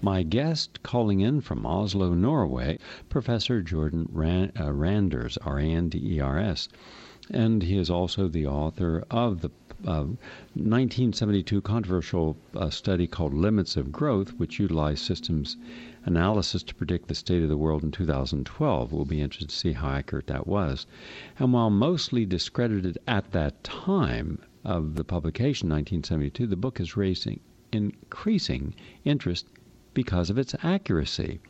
My guest calling in from Oslo, Norway, Professor Jorgen uh, Randers, R A N D E R S. And he is also the author of the uh, 1972 controversial uh, study called Limits of Growth, which utilized systems analysis to predict the state of the world in 2012. We'll be interested to see how accurate that was. And while mostly discredited at that time of the publication, 1972, the book is raising increasing interest because of its accuracy.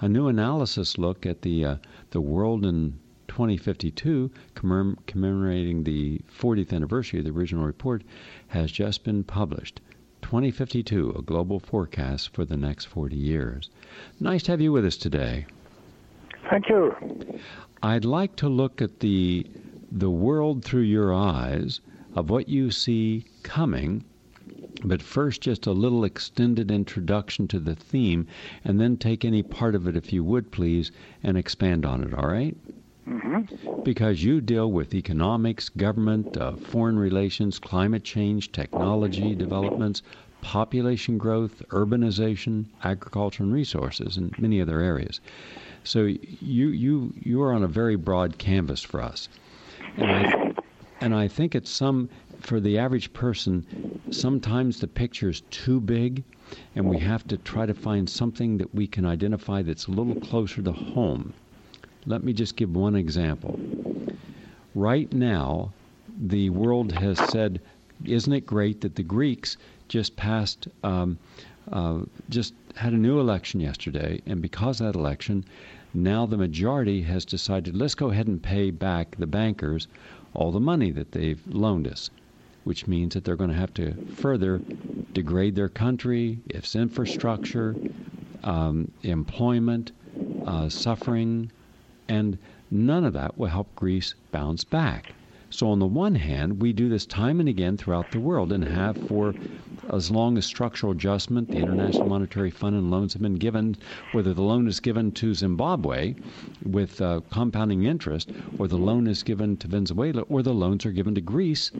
A new analysis look at the uh, the world in 2052, commem- commemorating the 40th anniversary of the original report, has just been published. 2052, a global forecast for the next 40 years. Nice to have you with us today. Thank you. I'd like to look at the the world through your eyes of what you see coming but first, just a little extended introduction to the theme, and then take any part of it, if you would please, and expand on it, all right? Mm-hmm. Because you deal with economics, government, uh, foreign relations, climate change, technology developments, population growth, urbanization, agriculture, and resources, and many other areas. So you you you are on a very broad canvas for us, and I and I think it's some for the average person, sometimes the picture is too big, and we have to try to find something that we can identify that's a little closer to home. Let me just give one example. Right now, the world has said, isn't it great that the Greeks just passed, um, uh, just had a new election yesterday, and because of that election, now the majority has decided let's go ahead and pay back the bankers all the money that they've loaned us which means that they're going to have to further degrade their country, its infrastructure, um, employment, uh, suffering, and none of that will help Greece bounce back. So, on the one hand, we do this time and again throughout the world and have for as long as structural adjustment, the International Monetary Fund, and loans have been given, whether the loan is given to Zimbabwe with uh, compounding interest, or the loan is given to Venezuela, or the loans are given to Greece,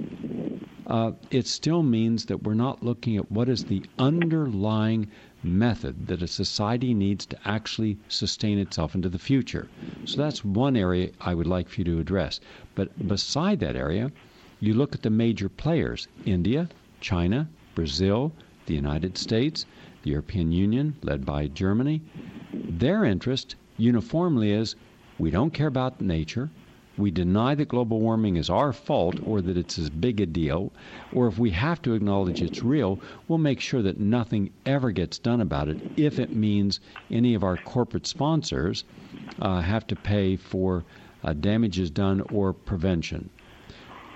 uh, it still means that we're not looking at what is the underlying method that a society needs to actually sustain itself into the future. So that's one area I would like for you to address. But beside that area, you look at the major players India, China, Brazil, the United States, the European Union, led by Germany. Their interest uniformly is we don't care about nature, we deny that global warming is our fault or that it's as big a deal, or if we have to acknowledge it's real, we'll make sure that nothing ever gets done about it if it means any of our corporate sponsors uh, have to pay for uh, damages done or prevention.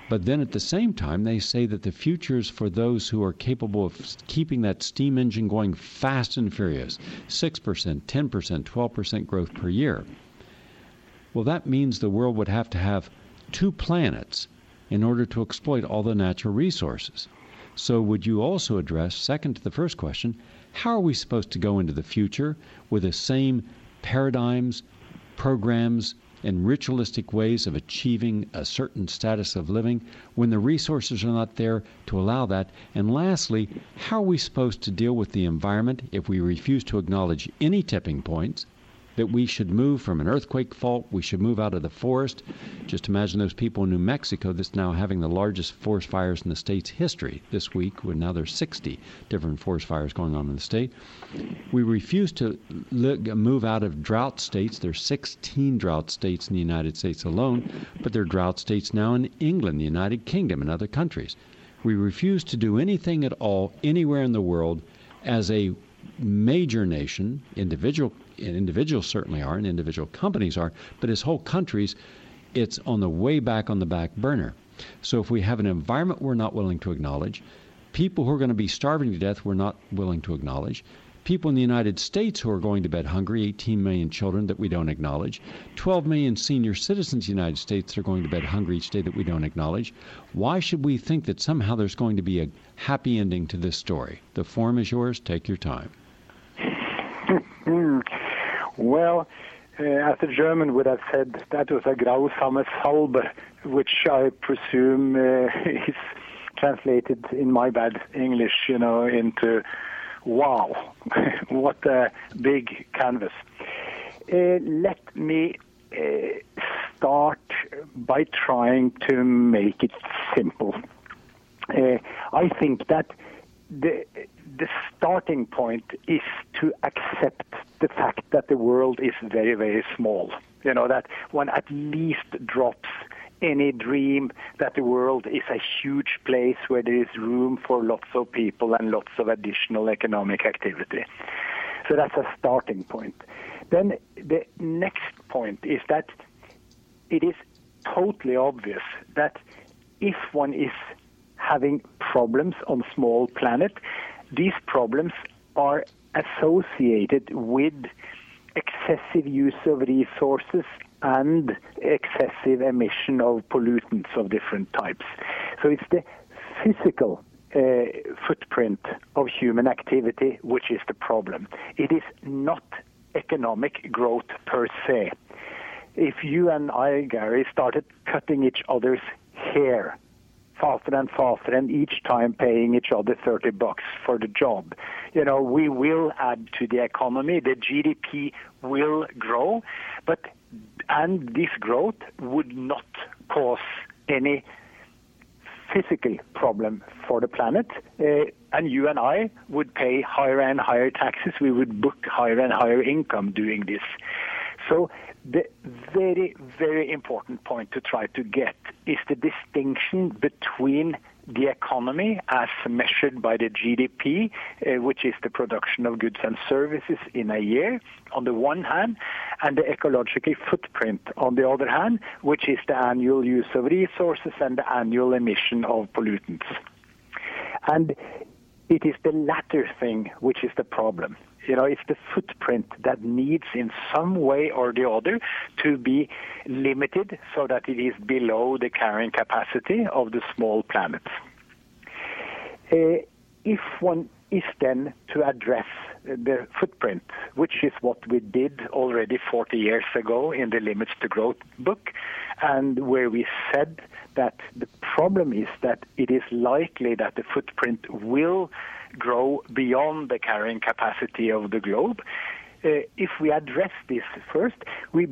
But then at the same time, they say that the future is for those who are capable of keeping that steam engine going fast and furious 6%, 10%, 12% growth per year. Well, that means the world would have to have two planets in order to exploit all the natural resources. So, would you also address, second to the first question, how are we supposed to go into the future with the same paradigms, programs, and ritualistic ways of achieving a certain status of living when the resources are not there to allow that? And lastly, how are we supposed to deal with the environment if we refuse to acknowledge any tipping points? That we should move from an earthquake fault, we should move out of the forest. Just imagine those people in New Mexico that's now having the largest forest fires in the state's history this week, when now there's 60 different forest fires going on in the state. We refuse to move out of drought states. There's 16 drought states in the United States alone, but there are drought states now in England, the United Kingdom, and other countries. We refuse to do anything at all anywhere in the world as a major nation, individual individuals certainly are, and individual companies are, but as whole countries, it's on the way back on the back burner. So if we have an environment we're not willing to acknowledge, people who are going to be starving to death we're not willing to acknowledge, people in the United States who are going to bed hungry, 18 million children that we don't acknowledge, 12 million senior citizens in the United States that are going to bed hungry each day that we don't acknowledge. Why should we think that somehow there's going to be a happy ending to this story? The form is yours. Take your time. Mm, mm. Well, uh, as a German would have said, that was a grausame Salbe, which I presume uh, is translated in my bad English, you know, into wow, what a big canvas. Uh, let me start by trying to make it simple. I think that the the starting point is to accept the fact that the world is very very small. You know that one at least drops any dream that the world is a huge place where there is room for lots of people and lots of additional economic activity. So that's a starting point. Then the next point is that it is totally obvious that if one is having problems on small planet, these problems are associated with excessive use of resources and excessive emission of pollutants of different types. So it's the physical uh, footprint of human activity which is the problem. It is not economic growth per se. If you and I, Gary, started cutting each other's hair faster and faster and each time paying each other 30 bucks for the job. You know, we will add to the economy. The GDP will grow, but and this growth would not cause any physical problem for the planet. Uh, and you and I would pay higher and higher taxes. We would book higher and higher income doing this. So the very, very important point to try to get is the distinction between the economy as measured by the GDP, uh, which is the production of goods and services in a year, on the one hand, and the ecological footprint on the other hand, which is the annual use of resources and the annual emission of pollutants. And it is the latter thing which is the problem you know, it's the footprint that needs in some way or the other to be limited so that it is below the carrying capacity of the small planet. Uh, if one is then to address the footprint, which is what we did already 40 years ago in the Limits to Growth book, and where we said that the problem is that it is likely that the footprint will grow beyond the carrying capacity of the globe. Uh, if we address this first, we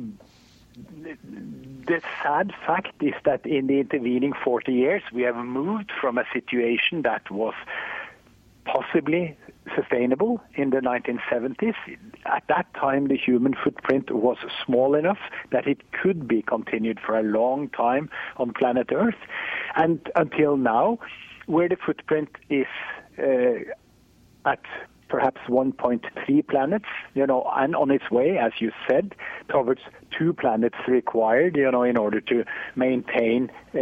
the sad fact is that in the intervening 40 years, we have moved from a situation that was possibly sustainable in the 1970s. At that time, the human footprint was small enough that it could be continued for a long time on planet Earth. And until now, where the footprint is at perhaps 1.3 planets, you know, and on its way, as you said, towards two planets required, you know, in order to maintain uh,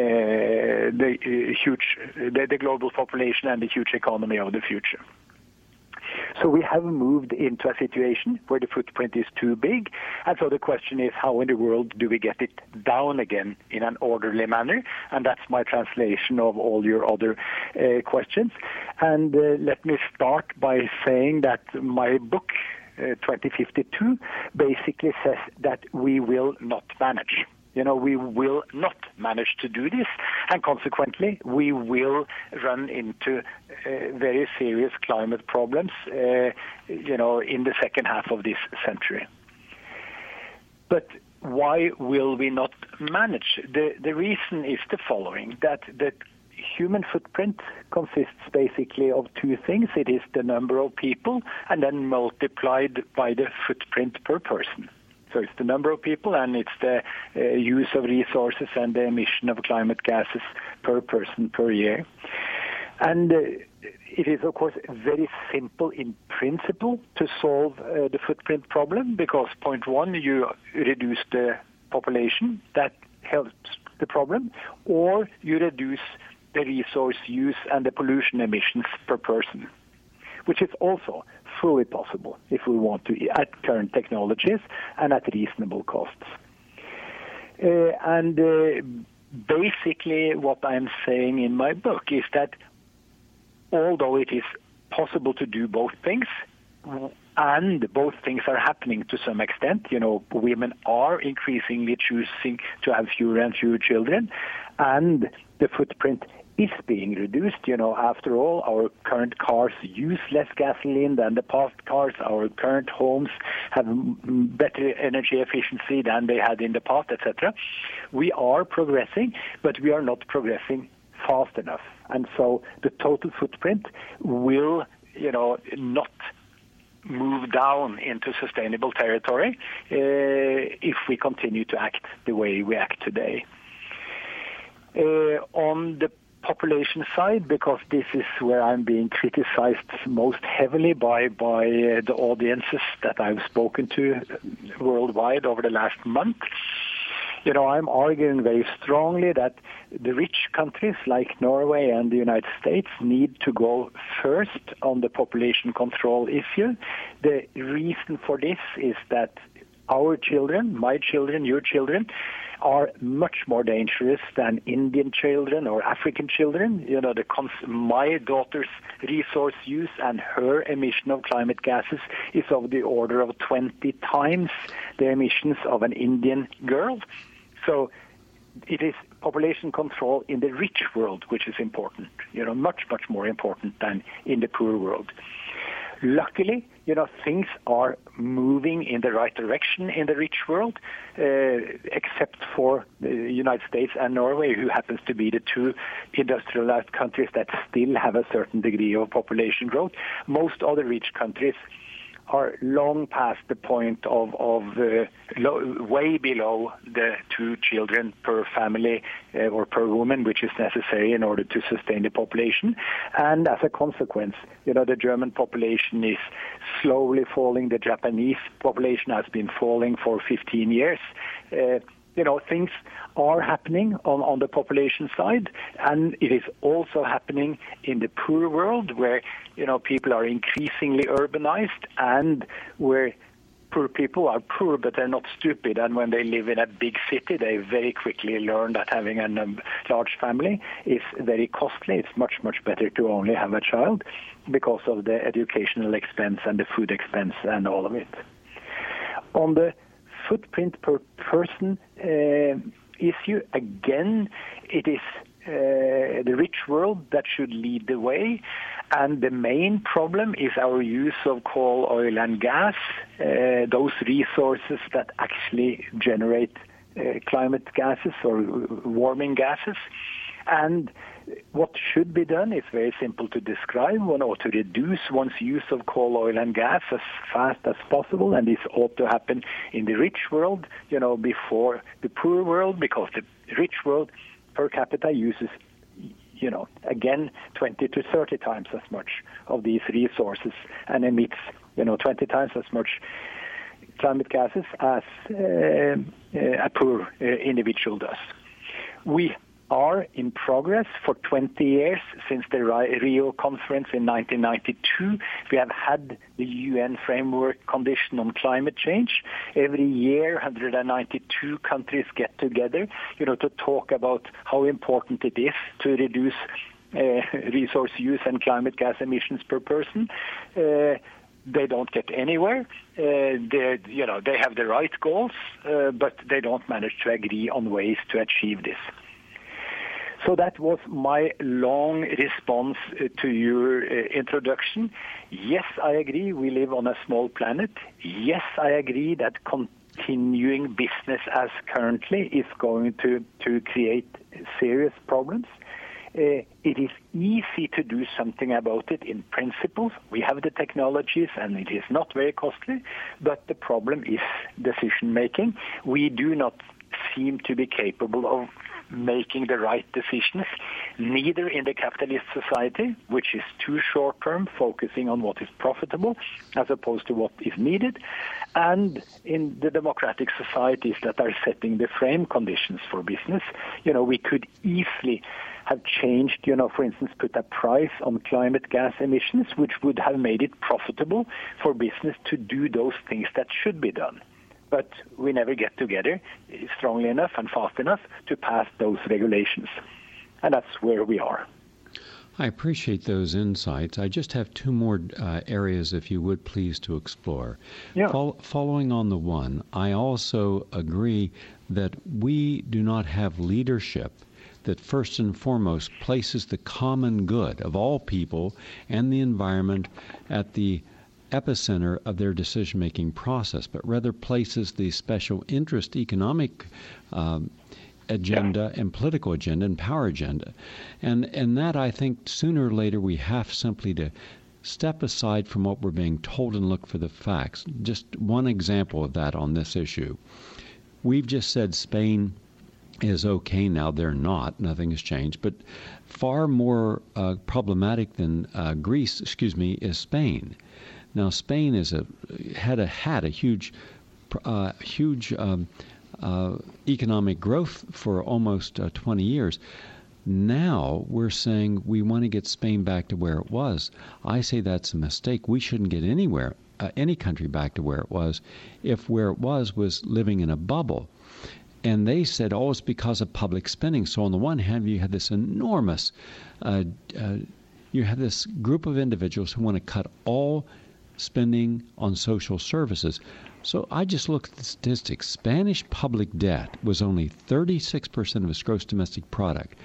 the uh, huge, the, the global population and the huge economy of the future. So we have moved into a situation where the footprint is too big. And so the question is, how in the world do we get it down again in an orderly manner? And that's my translation of all your other uh, questions. And uh, let me start by saying that my book, uh, 2052, basically says that we will not manage you know, we will not manage to do this, and consequently, we will run into uh, very serious climate problems, uh, you know, in the second half of this century. But why will we not manage? The, the reason is the following, that the human footprint consists basically of two things. It is the number of people and then multiplied by the footprint per person. So it's the number of people and it's the uh, use of resources and the emission of climate gases per person per year. And uh, it is, of course, very simple in principle to solve uh, the footprint problem because, point one, you reduce the population. That helps the problem. Or you reduce the resource use and the pollution emissions per person, which is also fully possible if we want to at current technologies and at reasonable costs. Uh, and uh, basically, what I'm saying in my book is that although it is possible to do both things, and both things are happening to some extent. You know, women are increasingly choosing to have fewer and fewer children, and the footprint is being reduced. You know, after all, our current cars use less gasoline than the past cars. Our current homes have better energy efficiency than they had in the past, etc. We are progressing, but we are not progressing fast enough. And so the total footprint will, you know, not move down into sustainable territory uh, if we continue to act the way we act today. Uh, on the population side, because this is where I'm being criticized most heavily by by uh, the audiences that I've spoken to worldwide over the last month. You know, I'm arguing very strongly that the rich countries like Norway and the United States need to go first on the population control issue. The reason for this is that our children, my children, your children, are much more dangerous than Indian children or African children. You know, the cons- my daughter's resource use and her emission of climate gases is of the order of 20 times the emissions of an Indian girl. So it is population control in the rich world which is important, you know, much, much more important than in the poor world. Luckily, you know, things are moving in the right direction in the rich world, uh, except for the United States and Norway, who happens to be the two industrialized countries that still have a certain degree of population growth. Most other rich countries are long past the point of, of uh, low, way below the two children per family uh, or per woman, which is necessary in order to sustain the population. And as a consequence, you know, the German population is slowly falling. The Japanese population has been falling for 15 years. Uh, you know, things are happening on, on the population side, and it is also happening in the poor world where, you know, people are increasingly urbanized and where poor people are poor, but they're not stupid. And when they live in a big city, they very quickly learn that having a um, large family is very costly. It's much, much better to only have a child because of the educational expense and the food expense and all of it. On the footprint per person uh, issue, again, it is uh, the rich world that should lead the way. And the main problem is our use of coal, oil, and gas, uh, those resources that actually generate uh, climate gases or warming gases. And what should be done is very simple to describe. One or to reduce one's use of coal, oil, and gas as fast as possible, and this ought to happen in the rich world, you know, before the poor world, because the rich world per capita uses you know, again, 20 to 30 times as much of these resources and emits, you know, 20 times as much climate gases as uh, a poor uh, individual does. We are in progress for 20 years since the Rio conference in 1992. We have had the UN framework condition on climate change. Every year, 192 countries get together, you know, to talk about how important it is to reduce uh, resource use and climate gas emissions per person. Uh, they don't get anywhere. Uh, they, you know, they have the right goals, uh, but they don't manage to agree on ways to achieve this. So that was my long response uh, to your uh, introduction. Yes, I agree we live on a small planet. Yes, I agree that continuing business as currently is going to, to create serious problems. Uh, it is easy to do something about it in principle. We have the technologies and it is not very costly, but the problem is decision making. We do not seem to be capable of making the right decisions, neither in the capitalist society, which is too short term, focusing on what is profitable as opposed to what is needed, and in the democratic societies that are setting the frame conditions for business. You know, we could easily have changed, you know, for instance, put a price on climate gas emissions, which would have made it profitable for business to do those things that should be done but we never get together strongly enough and fast enough to pass those regulations. And that's where we are. I appreciate those insights. I just have two more uh, areas, if you would please, to explore. Yeah. Fol- following on the one, I also agree that we do not have leadership that first and foremost places the common good of all people and the environment at the epicenter of their decision making process, but rather places the special interest economic um, agenda yeah. and political agenda and power agenda. And, and that, I think, sooner or later we have simply to step aside from what we're being told and look for the facts. Just one example of that on this issue. We've just said Spain is okay now. They're not. Nothing has changed. But far more uh, problematic than uh, Greece, excuse me, is Spain. Now Spain is a had a had a huge, uh, huge um, uh, economic growth for almost uh, 20 years. Now we're saying we want to get Spain back to where it was. I say that's a mistake. We shouldn't get anywhere, uh, any country back to where it was, if where it was was living in a bubble. And they said, oh, it's because of public spending. So on the one hand, you have this enormous, uh, uh, you have this group of individuals who want to cut all spending on social services. So I just looked at the statistics. Spanish public debt was only 36% of its gross domestic product.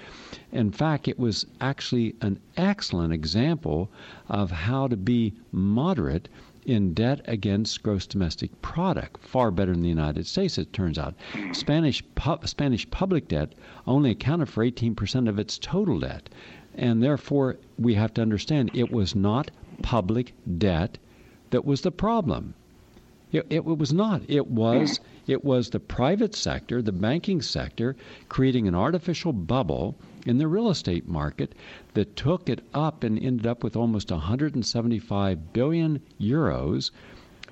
In fact, it was actually an excellent example of how to be moderate in debt against gross domestic product, far better than the United States, it turns out. Spanish, pu- Spanish public debt only accounted for 18% of its total debt. And therefore, we have to understand it was not public debt that was the problem. It, it, was not. It was it was the private sector, the banking sector, creating an artificial bubble in the real estate market that took it up and ended up with almost 175 billion euros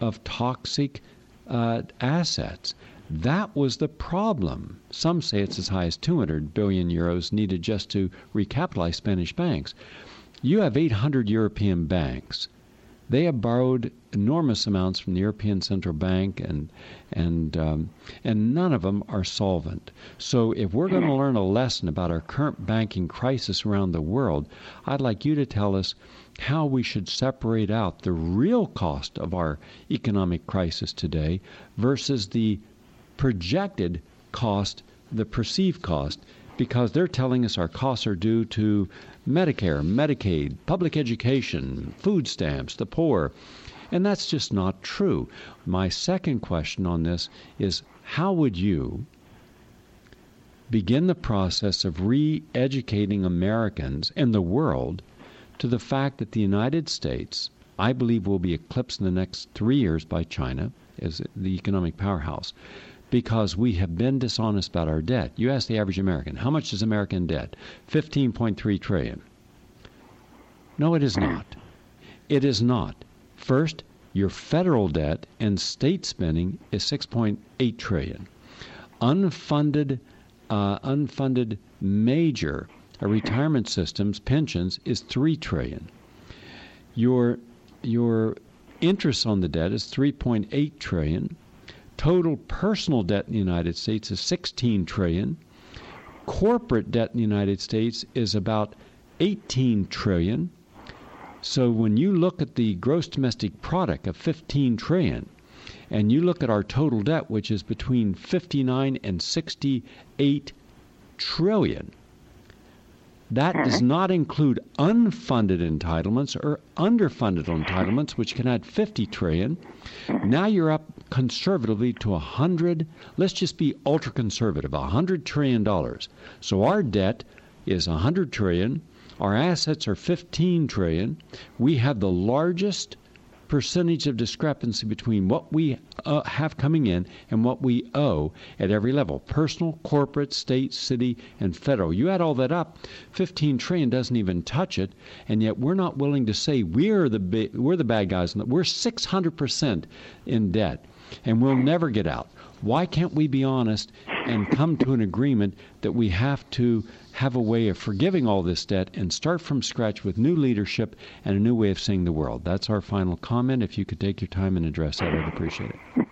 of toxic uh, assets. That was the problem. Some say it's as high as 200 billion euros needed just to recapitalize Spanish banks. You have 800 European banks they have borrowed enormous amounts from the European Central Bank, and and um, and none of them are solvent. So, if we're going to learn a lesson about our current banking crisis around the world, I'd like you to tell us how we should separate out the real cost of our economic crisis today versus the projected cost, the perceived cost, because they're telling us our costs are due to Medicare, Medicaid, public education, food stamps, the poor. And that's just not true. My second question on this is how would you begin the process of re educating Americans and the world to the fact that the United States, I believe, will be eclipsed in the next three years by China as the economic powerhouse because we have been dishonest about our debt. You ask the average American, how much is American debt? 15.3 trillion. No, it is not. It is not. First, your federal debt and state spending is 6.8 trillion. Unfunded uh, unfunded major uh, retirement systems, pensions is 3 trillion. Your your interest on the debt is 3.8 trillion Total personal debt in the United States is 16 trillion. Corporate debt in the United States is about 18 trillion. So when you look at the gross domestic product of 15 trillion and you look at our total debt which is between 59 and 68 trillion, that does mm-hmm. not include unfunded entitlements or underfunded entitlements, which can add 50 trillion. Now you're up conservatively to a 100. Let's just be ultra conservative, A 100 trillion dollars. So our debt is a 100 trillion. Our assets are 15 trillion. We have the largest percentage of discrepancy between what we uh, have coming in and what we owe at every level personal, corporate, state, city, and federal. You add all that up, 15 trillion doesn't even touch it, and yet we're not willing to say we're the we're the bad guys. We're 600% in debt, and we'll never get out. Why can't we be honest and come to an agreement that we have to have a way of forgiving all this debt and start from scratch with new leadership and a new way of seeing the world. That's our final comment. If you could take your time and address that, I'd appreciate it.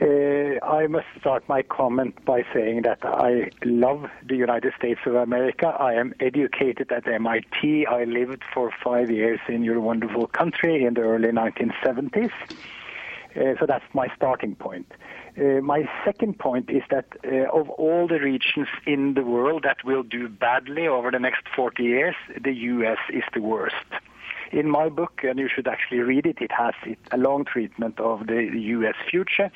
Uh, I must start my comment by saying that I love the United States of America. I am educated at MIT. I lived for five years in your wonderful country in the early 1970s. Uh, so that's my starting point. Uh, my second point is that uh, of all the regions in the world that will do badly over the next 40 years, the U.S. is the worst. In my book, and you should actually read it, it has a long treatment of the U.S. future.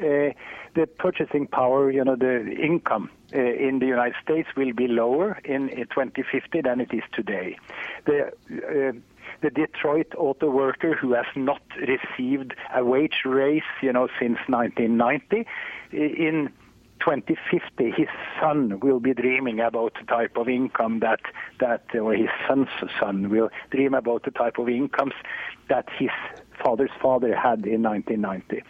Uh, the purchasing power, you know, the income uh, in the United States will be lower in, in 2050 than it is today. The uh, the Detroit auto worker who has not received a wage raise, you know, since 1990. In 2050, his son will be dreaming about the type of income that that, or his son's son will dream about the type of incomes that his father's father had in 1990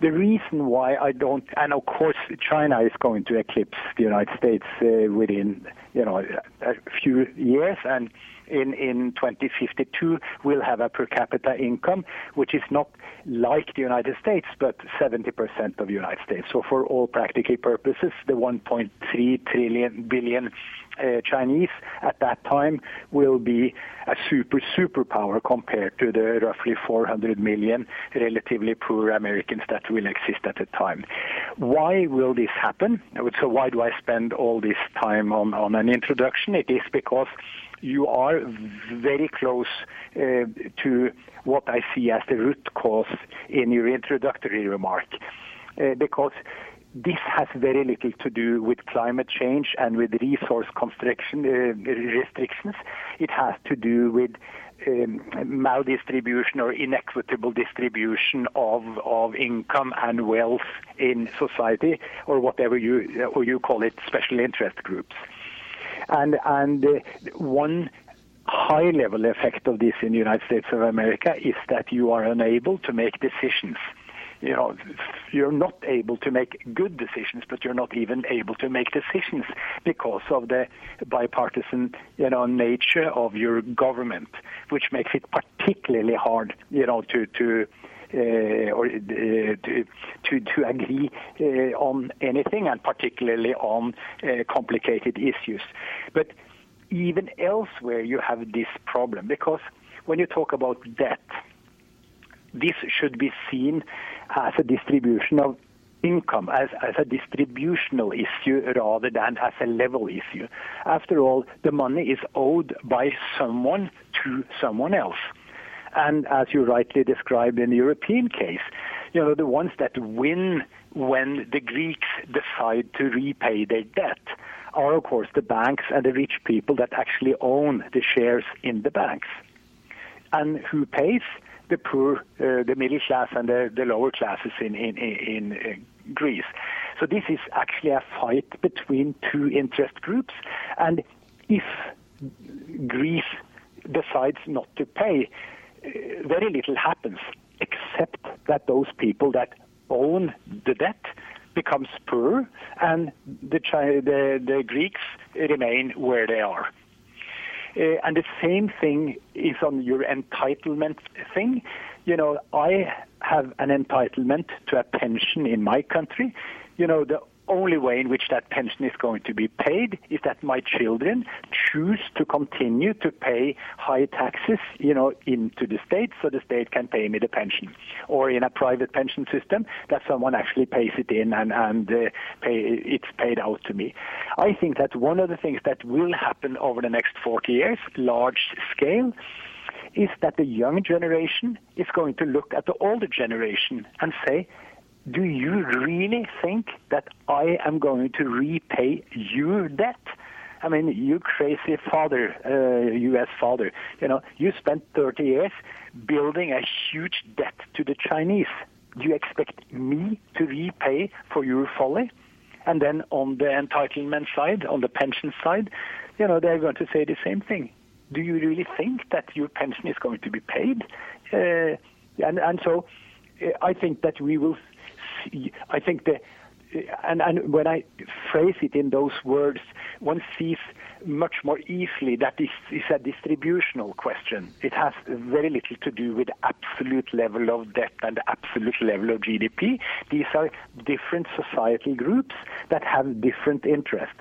the reason why I don't, and of course China is going to eclipse the United States uh, within, you know, a few years, and in, in 2052 will have a per capita income which is not like the United States, but 70% of the United States. So for all practical purposes, the 1.3 trillion billion uh, Chinese at that time will be a super superpower compared to the roughly 400 million relatively poor Americans that will exist at the time. Why will this happen? So why do I spend all this time on, on an introduction? It is because you are very close uh, to what I see as the root cause in your introductory remark. Uh, because this has very little to do with climate change and with resource constriction, uh, restrictions. It has to do with um, maldistribution or inequitable distribution of, of income and wealth in society, or whatever you or you call it, special interest groups. And, and uh, one high level effect of this in the United States of America is that you are unable to make decisions. You know, you're not able to make good decisions, but you're not even able to make decisions because of the bipartisan, you know, nature of your government, which makes it particularly hard, you know, to to uh, or uh, to, to, to agree uh, on anything, and particularly on complicated issues. But even elsewhere, you have this problem because when you talk about debt, this should be seen as a distribution of income as, as a distributional issue rather than as a level issue. After all, the money is owed by someone to someone else. And as you rightly described in the European case, you know, the ones that win when the Greeks decide to repay their debt are, of course, the banks and the rich people that actually own the shares in the banks. And who pays? The poor, uh, the middle class, and the, the lower classes in, in, in, in Greece. So this is actually a fight between two interest groups. And if Greece decides not to pay, very little happens except that those people that own the debt becomes poor and the, the, the Greeks remain where they are. Uh, and the same thing is on your entitlement thing. You know, I have an entitlement to a pension in my country. You know, the only way in which that pension is going to be paid is that my children choose to continue to pay high taxes, you know, into the state so the state can pay me the pension. Or in a private pension system that someone actually pays it in and, and uh, pay, it's paid out to me. I think that one of the things that will happen over the next 40 years, large scale, is that the young generation is going to look at the older generation and say, do you really think that I am going to repay your debt? I mean, you crazy father, uh, U.S. father, you know, you spent 30 years building a huge debt to the Chinese. Do you expect me to repay for your folly? And then on the entitlement side, on the pension side, you know, they're going to say the same thing. Do you really think that your pension is going to be paid? Uh, and, and so uh, I think that we will I think the and, and when I phrase it in those words, one sees much more easily that this is a distributional question. It has very little to do with absolute level of debt and absolute level of GDP. These are different societal groups that have different interests.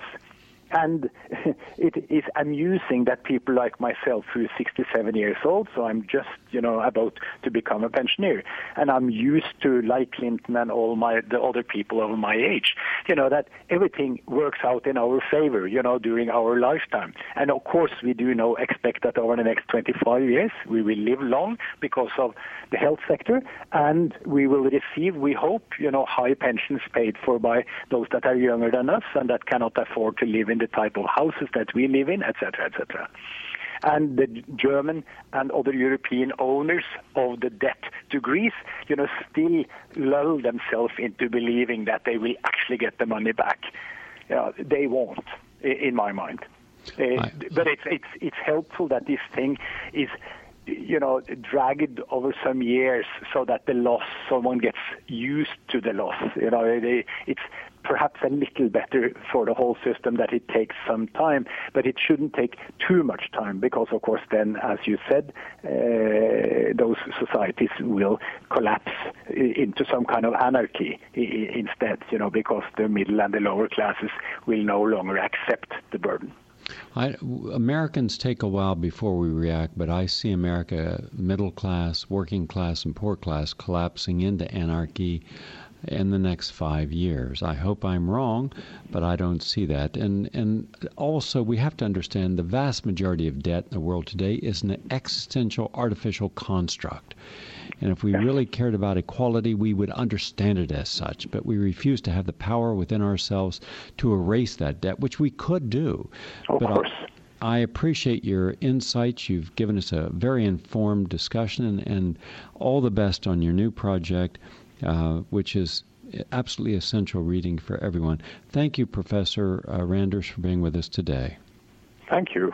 And it is amusing that people like myself, who is 67 years old, so I'm just, you know, about to become a pensioner, and I'm used to, like Clinton and all my the other people of my age, you know, that everything works out in our favor, you know, during our lifetime. And of course, we do know expect that over the next 25 years we will live long because of the health sector, and we will receive, we hope, you know, high pensions paid for by those that are younger than us and that cannot afford to live in the type of houses that we live in, etc., etc. And the German and other European owners of the debt to Greece, you know, still lull themselves into believing that they will actually get the money back. You know, they won't, in my mind. Uh, but it's it's it's helpful that this thing is you know, dragged over some years so that the loss, someone gets used to the loss. You know, it's perhaps a little better for the whole system that it takes some time, but it shouldn't take too much time because, of course, then, as you said, uh, those societies will collapse into some kind of anarchy instead, you know, because the middle and the lower classes will no longer accept the burden. I, Americans take a while before we react, but I see America, middle class, working class, and poor class, collapsing into anarchy in the next five years. I hope I'm wrong, but I don't see that. And and also we have to understand the vast majority of debt in the world today is an existential artificial construct. And if we really cared about equality, we would understand it as such. But we refuse to have the power within ourselves to erase that debt, which we could do. Of but course. I, appreciate your insights. You've given us a very informed discussion, and, and all the best on your new project uh, which is absolutely essential reading for everyone. Thank you, Professor uh, Randers, for being with us today. Thank you.